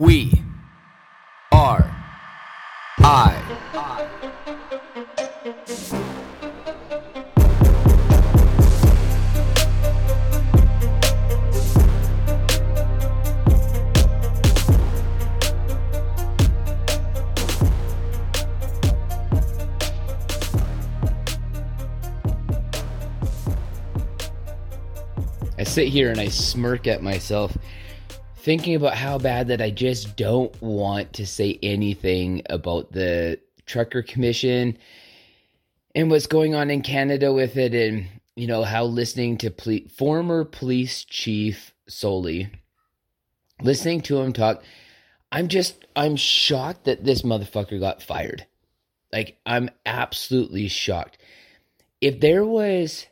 We are I. I sit here and I smirk at myself, thinking about how bad that I just don't want to say anything about the Trucker Commission and what's going on in Canada with it, and you know how listening to ple- former police chief Sloly, listening to him talk, I'm just I'm shocked that this motherfucker got fired. Like I'm absolutely shocked. If there was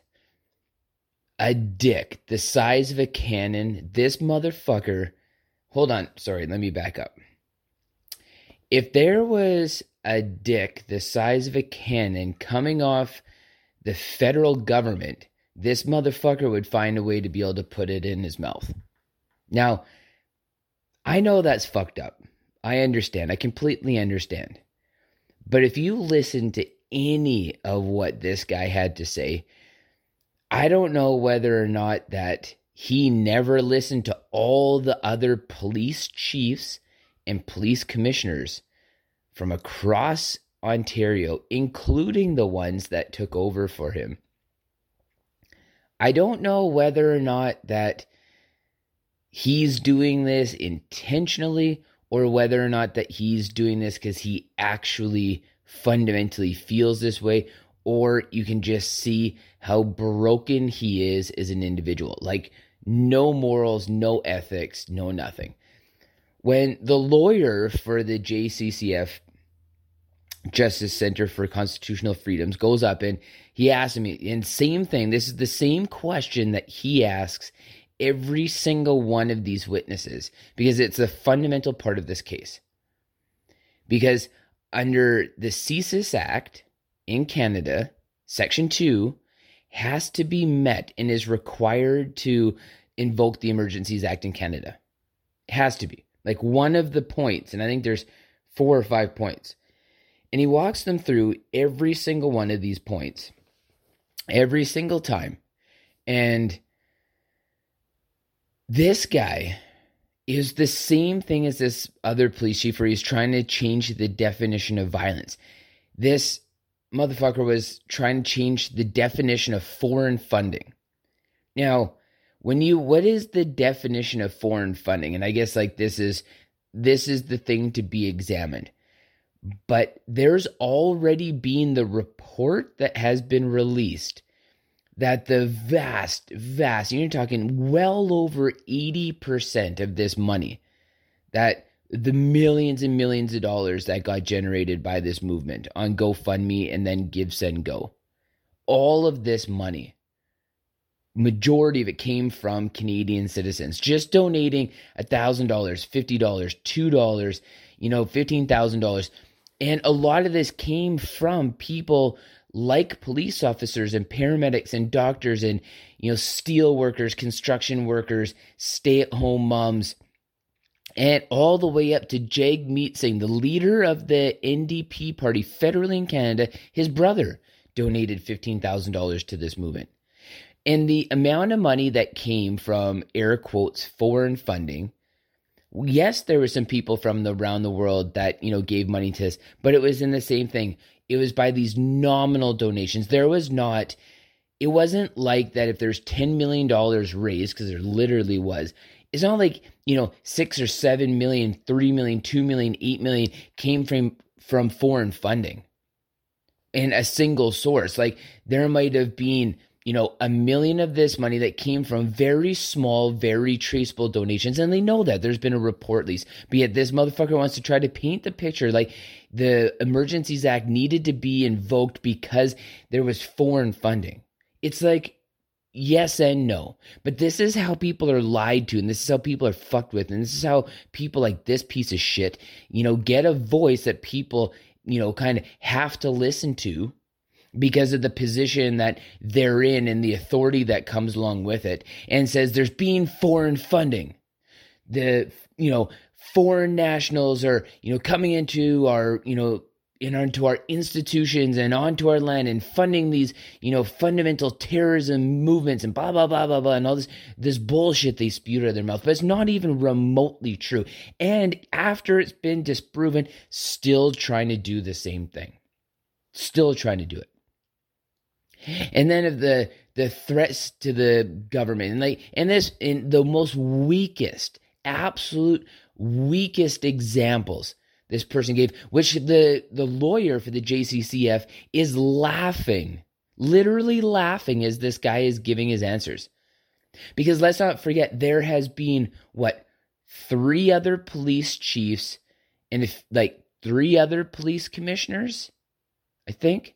a dick the size of a cannon, this motherfucker. Hold on, sorry, let me back up. If there was a dick the size of a cannon coming off the federal government, this motherfucker would find a way to be able to put it in his mouth. Now, I know that's fucked up. I understand. I completely understand. But if you listen to any of what this guy had to say, I don't know whether or not that he never listened to all the other police chiefs and police commissioners from across Ontario, including the ones that took over for him. I don't know whether or not that he's doing this intentionally or whether or not that he's doing this because he actually fundamentally feels this way or you can just see how broken he is as an individual. Like, no morals, no ethics, no nothing. When the lawyer for the JCCF, Justice Center for Constitutional Freedoms, goes up and he asks me, and same thing, this is the same question that he asks every single one of these witnesses because it's a fundamental part of this case. Because under the CSIS Act in Canada, Section 2 has to be met and is required to invoke the Emergencies Act in Canada. It has to be. Like one of the points, and I think there's four or five points. And he walks them through every single one of these points, every single time. And this guy is the same thing as this other police chief where he's trying to change the definition of violence. This motherfucker was trying to change the definition of foreign funding. Now, when you what is the definition of foreign funding? And I guess like this is this is the thing to be examined. But there's already been the report that has been released that the vast, vast, you're talking well over 80% of this money that the millions and millions of dollars that got generated by this movement on GoFundMe and then Give Send Go. All of this money, majority of it came from Canadian citizens just donating $1,000, $50, $2, you know, $15,000. And a lot of this came from people like police officers and paramedics and doctors and, you know, steel workers, construction workers, stay at home moms and all the way up to Jagmeet Singh, the leader of the NDP party federally in Canada, his brother donated $15,000 to this movement. And the amount of money that came from air quotes foreign funding, yes, there were some people from the, around the world that, you know, gave money to this, but it was in the same thing. It was by these nominal donations. There was not it wasn't like that if there's $10 million raised, because there literally was, it's not like, you know, six or seven million, three million, two million, eight million came from from foreign funding in a single source. Like there might have been, you know, a million of this money that came from very small, very traceable donations. And they know that there's been a report least. But yet this motherfucker wants to try to paint the picture like the Emergencies Act needed to be invoked because there was foreign funding. It's like yes and no. But this is how people are lied to, and this is how people are fucked with, and this is how people like this piece of shit, you know, get a voice that people, you know, kind of have to listen to because of the position that they're in and the authority that comes along with it, and says there's being foreign funding. the you know foreign nationals are you know coming into our you know in onto our institutions and onto our land and funding these you know fundamental terrorism movements and blah blah blah blah blah and all this this bullshit they spew out of their mouth. But it's not even remotely true. And after it's been disproven still trying to do the same thing. Still trying to do it. And then of the the threats to the government and like and this in the most weakest absolute weakest examples this person gave, which the, the lawyer for the JCCF is laughing, literally laughing as this guy is giving his answers. Because let's not forget, there has been what three other police chiefs and if like three other police commissioners, I think,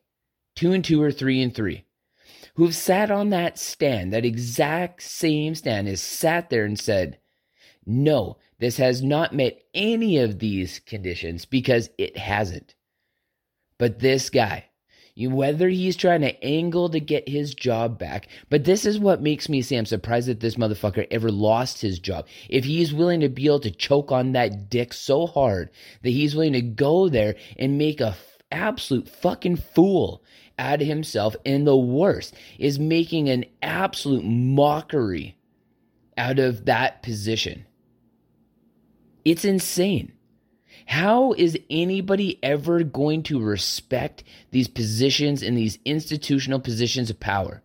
two and two or three and three, who've sat on that stand, that exact same stand, has sat there and said, no, this has not met any of these conditions because it hasn't. But this guy, whether he's trying to angle to get his job back, but this is what makes me say I'm surprised that this motherfucker ever lost his job. If he's willing to be able to choke on that dick so hard that he's willing to go there and make a absolute fucking fool out of himself, and the worst is making an absolute mockery out of that position. It's insane. How is anybody ever going to respect these positions and these institutional positions of power?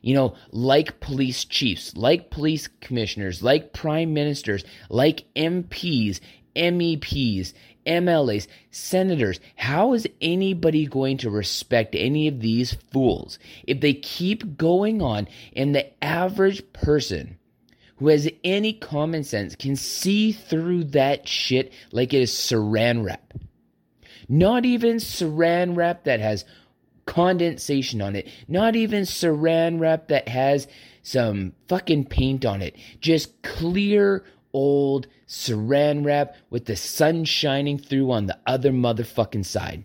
You know, like police chiefs, like police commissioners, like prime ministers, like MPs, MEPs, MLAs, senators. How is anybody going to respect any of these fools if they keep going on and the average person who has any common sense can see through that shit like it is saran wrap. Not even saran wrap that has condensation on it. Not even saran wrap that has some fucking paint on it. Just clear old saran wrap with the sun shining through on the other motherfucking side.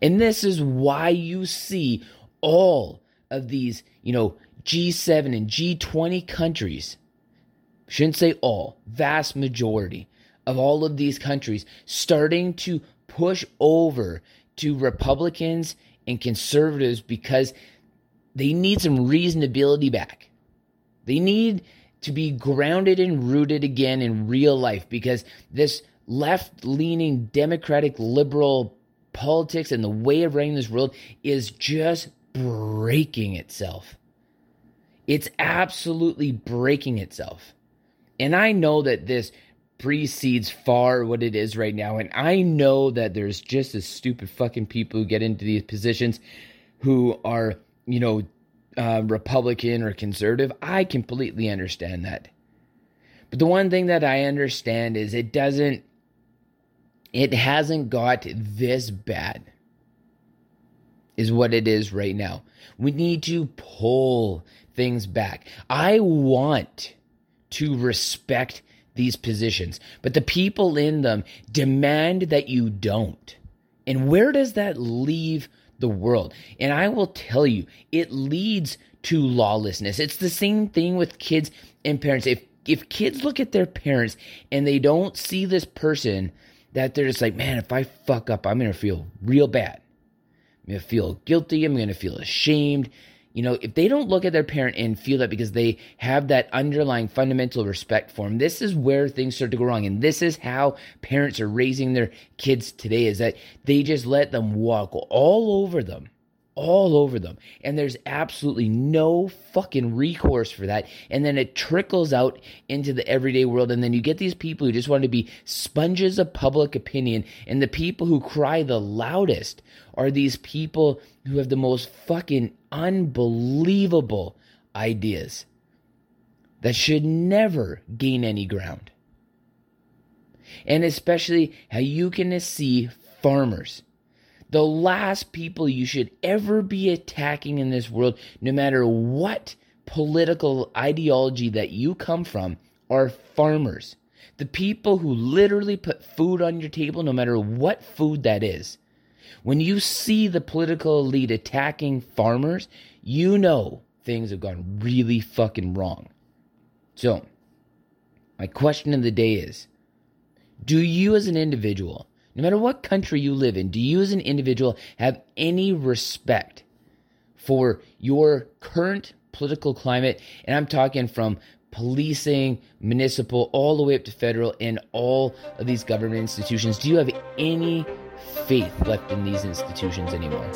And this is why you see all of these, you know, G7 and G20 countries, shouldn't say all, vast majority of all of these countries starting to push over to Republicans and conservatives because they need some reasonability back. They need to be grounded and rooted again in real life because this left leaning democratic liberal politics and the way of running this world is just breaking itself. It's absolutely breaking itself. And I know that this precedes far what it is right now. And I know that there's just as stupid fucking people who get into these positions who are, you know, uh, Republican or conservative. I completely understand that. But the one thing that I understand is it doesn't, it hasn't got this bad, is what it is right now. We need to pull things back. I want to respect these positions, but the people in them demand that you don't. And where does that leave the world? And I will tell you, it leads to lawlessness. It's the same thing with kids and parents. If if kids look at their parents and they don't see this person that they're just like, man, if I fuck up, I'm gonna feel real bad. I'm gonna feel guilty. I'm gonna feel ashamed. You know, if they don't look at their parent and feel that because they have that underlying fundamental respect for them, this is where things start to go wrong. And this is how parents are raising their kids today is that they just let them walk all over them all over them. And there's absolutely no fucking recourse for that. And then it trickles out into the everyday world. And then you get these people who just want to be sponges of public opinion. And the people who cry the loudest are these people who have the most fucking unbelievable ideas that should never gain any ground. And especially how you can see farmers the last people you should ever be attacking in this world, no matter what political ideology that you come from, are farmers. The people who literally put food on your table, no matter what food that is. When you see the political elite attacking farmers, you know things have gone really fucking wrong. So, My question of the day is Do you, as an individual, no matter what country you live in, do you, as an individual, have any respect for your current political climate? And I'm talking from policing, municipal, all the way up to federal, and all of these government institutions. Do you have any faith left in these institutions anymore?